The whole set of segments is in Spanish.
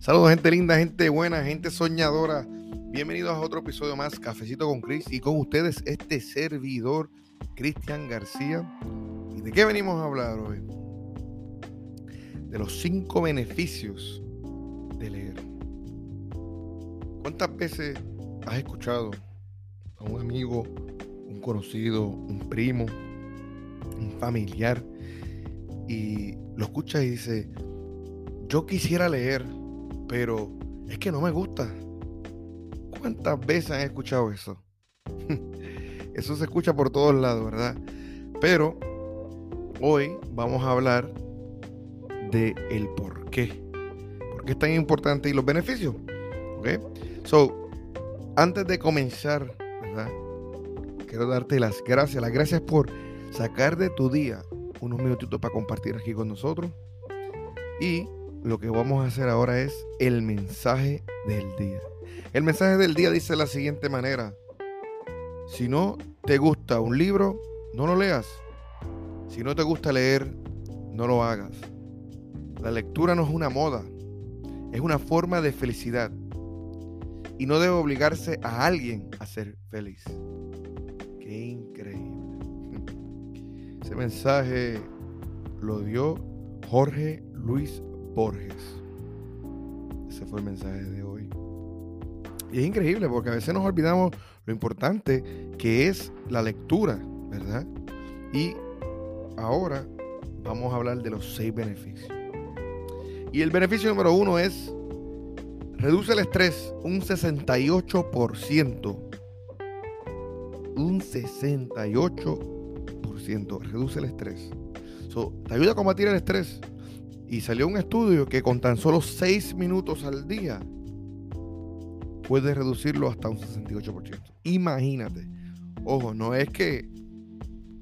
Saludos, gente linda, gente buena, gente soñadora. Bienvenidos a otro episodio más, Cafecito con Chris. Y con ustedes, este servidor, Cristian García. ¿Y de qué venimos a hablar hoy? De los cinco beneficios de leer. ¿Cuántas veces has escuchado a un amigo, un conocido, un primo, un familiar, y lo escuchas y dice, yo quisiera leer, pero es que no me gusta. ¿Cuántas veces han escuchado eso? eso se escucha por todos lados, ¿verdad? Pero hoy vamos a hablar de el por qué. ¿Por qué es tan importante y los beneficios? ¿Ok? So, antes de comenzar, ¿verdad? Quiero darte las gracias. Las gracias por sacar de tu día unos minutitos para compartir aquí con nosotros. Y lo que vamos a hacer ahora es el mensaje del día. El mensaje del día dice de la siguiente manera. Si no te gusta un libro, no lo leas. Si no te gusta leer, no lo hagas. La lectura no es una moda, es una forma de felicidad. Y no debe obligarse a alguien a ser feliz. Qué increíble. Ese mensaje lo dio Jorge Luis Borges. Ese fue el mensaje de hoy. Y es increíble porque a veces nos olvidamos lo importante que es la lectura, ¿verdad? Y ahora vamos a hablar de los seis beneficios. Y el beneficio número uno es reduce el estrés un 68%. Un 68% reduce el estrés. te ayuda a combatir el estrés. Y salió un estudio que con tan solo 6 minutos al día puede reducirlo hasta un 68%. Imagínate. Ojo, no es que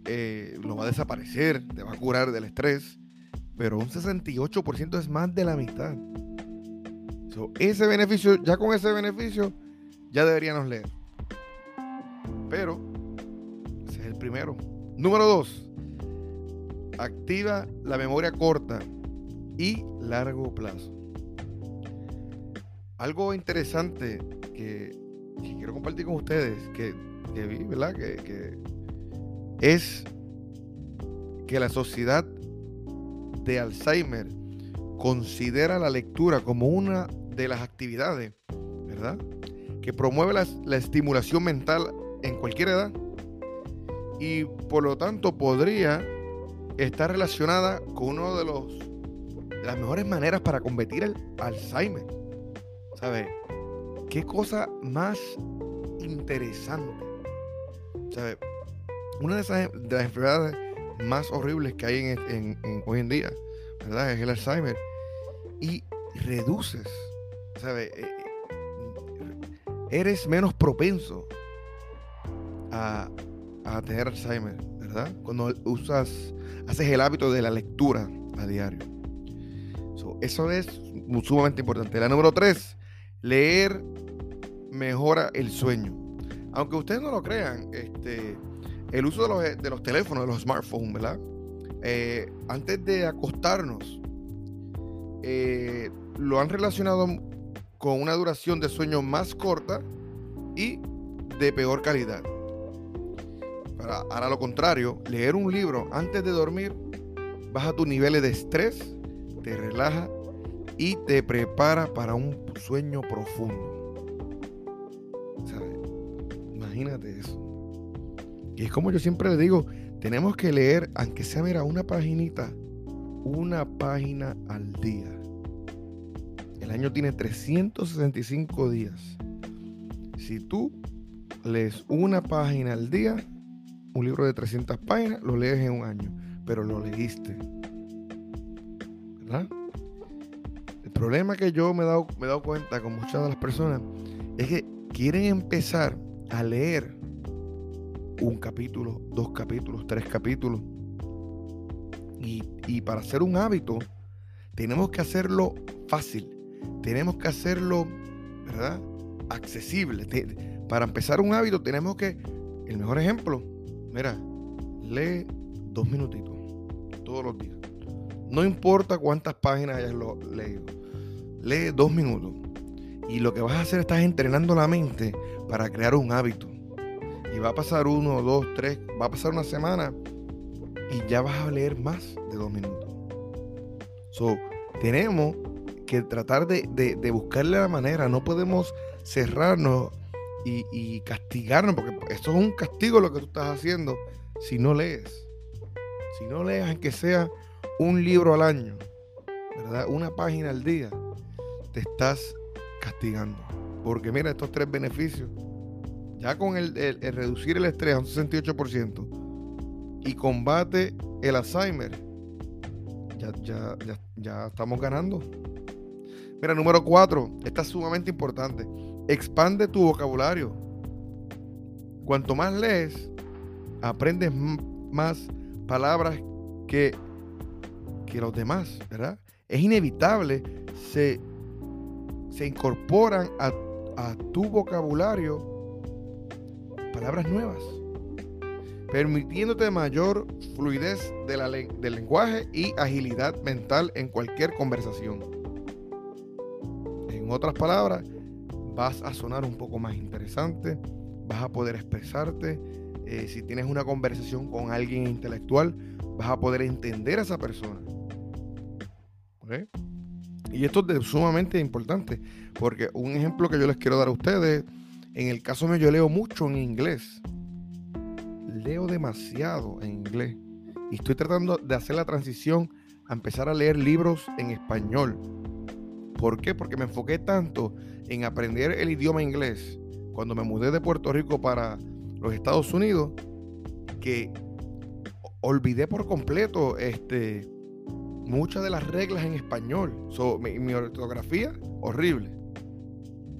eh, lo va a desaparecer, te va a curar del estrés, pero un 68% es más de la mitad. ese beneficio, ya con ese beneficio, ya deberíamos leer. Pero, ese es el primero. Número dos, activa la memoria corta y largo plazo. Algo interesante que, quiero compartir con ustedes, que, vi, ¿verdad? Que, es que la sociedad de Alzheimer considera la lectura como una de las actividades, ¿verdad? Que promueve la, la estimulación mental en cualquier edad y por lo tanto podría estar relacionada con uno de los las mejores maneras para combatir el Alzheimer. ¿Sabes? Qué cosa más interesante. ¿Sabes? Una de, esas, de las enfermedades más horribles que hay en, hoy en día, ¿verdad? Es el Alzheimer. Y reduces, ¿sabes? Eh, eh, eres menos propenso a, a tener Alzheimer, ¿verdad? Cuando usas, haces el hábito de la lectura a diario eso es sumamente importante. La número tres, leer mejora el sueño. Aunque ustedes no lo crean, este, el uso de los, de los teléfonos, de los smartphones, ¿verdad? Eh, antes de acostarnos, eh, lo han relacionado con una duración de sueño más corta y de peor calidad. Ahora lo contrario, leer un libro antes de dormir baja tus niveles de estrés te relaja y te prepara para un sueño profundo. Imagínate eso. Y es como yo siempre le digo, tenemos que leer, aunque sea mira, una paginita, una página al día. El año tiene 365 días. Si tú lees una página al día, un libro de 300 páginas, lo lees en un año, pero lo leíste. El problema que yo me he, dado, cuenta con muchas de las personas es que quieren empezar a leer un capítulo, dos capítulos, tres capítulos. Y, para hacer un hábito, tenemos que hacerlo fácil. Tenemos que hacerlo, ¿verdad? Accesible. para empezar un hábito, tenemos que, el mejor ejemplo, mira, lee dos minutitos todos los días. No importa cuántas páginas hayas leído. lee dos minutos. Y lo que vas a hacer estás entrenando la mente para crear un hábito. Y va a pasar uno, dos, tres, va a pasar una semana y ya vas a leer más de dos minutos. So, tenemos que tratar de, buscarle la manera. No podemos cerrarnos y, y, castigarnos, porque esto es un castigo lo que tú estás haciendo si no lees. Si no lees, aunque sea un libro al año, ¿verdad? Una página al día, te estás castigando. Porque mira, estos tres beneficios, ya con el, reducir el estrés a un 68% y combate el Alzheimer, ya, ya, ya, ya estamos ganando. Mira, número cuatro, esta es sumamente importante. Expande tu vocabulario. Cuanto más lees, aprendes más palabras que, que los demás, ¿verdad? Es inevitable, se, se incorporan a, tu vocabulario palabras nuevas, permitiéndote mayor fluidez de la, del lenguaje y agilidad mental en cualquier conversación. En otras palabras, vas a sonar un poco más interesante, vas a poder expresarte, eh, si tienes una conversación con alguien intelectual, vas a poder entender a esa persona. Y esto es sumamente importante, porque un ejemplo que yo les quiero dar a ustedes, en el caso mío yo leo mucho en inglés. Leo demasiado en inglés. Y estoy tratando de hacer la transición a empezar a leer libros en español. ¿Por qué? Porque me enfoqué tanto en aprender el idioma inglés cuando me mudé de Puerto Rico para los Estados Unidos que olvidé por completo este, muchas de las reglas en español. mi, ortografía, horrible.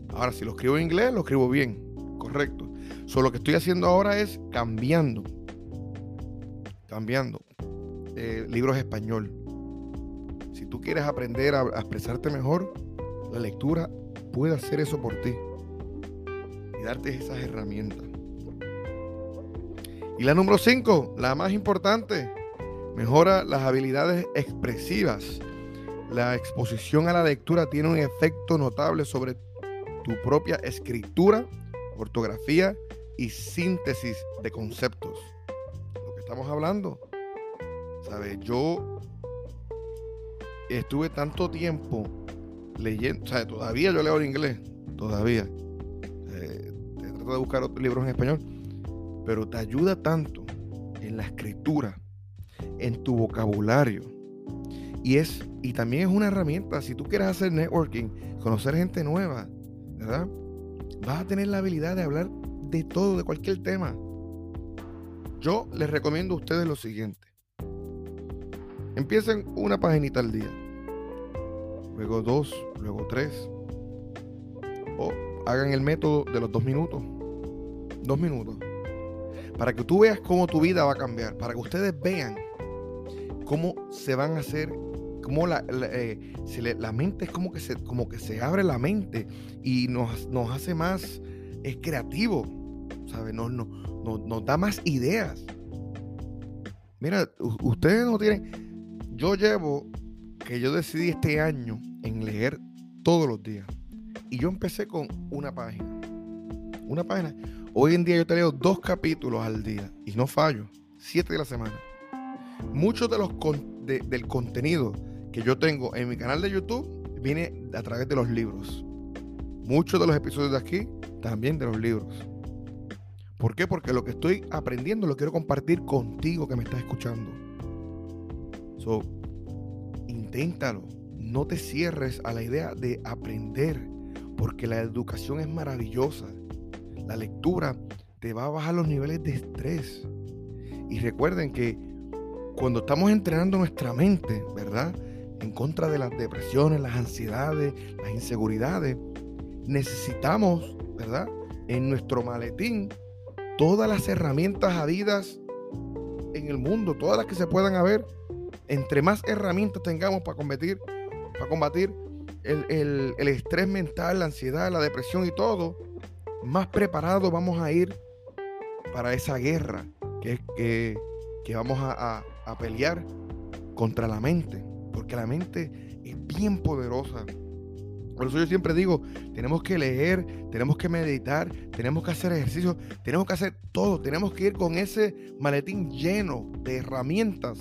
Ahora, si lo escribo en inglés, lo escribo bien. Correcto. So, lo que estoy haciendo ahora es cambiando. Cambiando. Eh, libros español. Si tú quieres aprender a expresarte mejor, la lectura puede hacer eso por ti. Y darte esas herramientas. Y la número 5, la más importante, mejora las habilidades expresivas. La exposición a la lectura tiene un efecto notable sobre tu propia escritura, ortografía y síntesis de conceptos. Lo que estamos hablando. ¿Sabes? Yo estuve tanto tiempo leyendo, o todavía yo leo en inglés, todavía. Eh, trato de buscar otros libros en español pero te ayuda tanto en la escritura, en tu vocabulario. Y, es, y también es una herramienta, si tú quieres hacer networking, conocer gente nueva, ¿verdad? Vas a tener la habilidad de hablar de todo, de cualquier tema. Yo les recomiendo a ustedes lo siguiente. Empiecen una paginita al día. Luego dos, luego tres. O hagan el método de los dos minutos. Dos minutos para que tú veas cómo tu vida va a cambiar, para que ustedes vean cómo se van a hacer, cómo la, la, eh, mente es como que, se, como que se abre la mente y nos, nos hace más es creativo, ¿sabes? Nos, nos, da más ideas. Mira, ustedes no tienen, yo llevo que yo decidí este año en leer todos los días. Y yo empecé con una página. Una página Hoy en día yo te leo dos capítulos al día y no fallo, siete de la semana. Muchos de los del contenido que yo tengo en mi canal de YouTube viene a través de los libros. Muchos de los episodios de aquí también de los libros. ¿Por qué? Porque lo que estoy aprendiendo lo quiero compartir contigo que me estás escuchando. So, inténtalo. No te cierres a la idea de aprender, porque la educación es maravillosa. La lectura te va a bajar los niveles de estrés. Y recuerden que cuando estamos entrenando nuestra mente, ¿verdad? En contra de las depresiones, las ansiedades, las inseguridades, necesitamos, ¿verdad? En nuestro maletín, todas las herramientas habidas en el mundo, todas las que se puedan haber. Entre más herramientas tengamos para combatir, para combatir el, estrés mental, la ansiedad, la depresión y todo, más preparados vamos a ir para esa guerra que vamos a, pelear contra la mente. Porque la mente es bien poderosa. Por eso yo siempre digo, tenemos que leer, tenemos que meditar, tenemos que hacer ejercicio, tenemos que hacer todo, tenemos que ir con ese maletín lleno de herramientas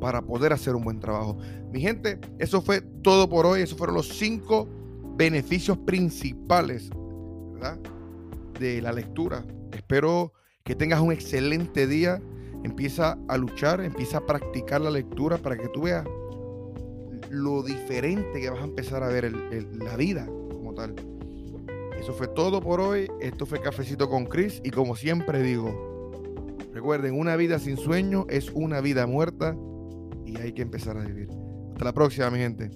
para poder hacer un buen trabajo. Mi gente, eso fue todo por hoy, esos fueron los cinco beneficios principales de la lectura. Espero que tengas un excelente día, empieza a luchar, empieza a practicar la lectura para que tú veas lo diferente que vas a empezar a ver la vida como tal. Eso fue todo por hoy. Esto fue Cafecito con Chris. Y como siempre digo, recuerden, una vida sin sueño es una vida muerta y hay que empezar a vivir. Hasta la próxima, mi gente.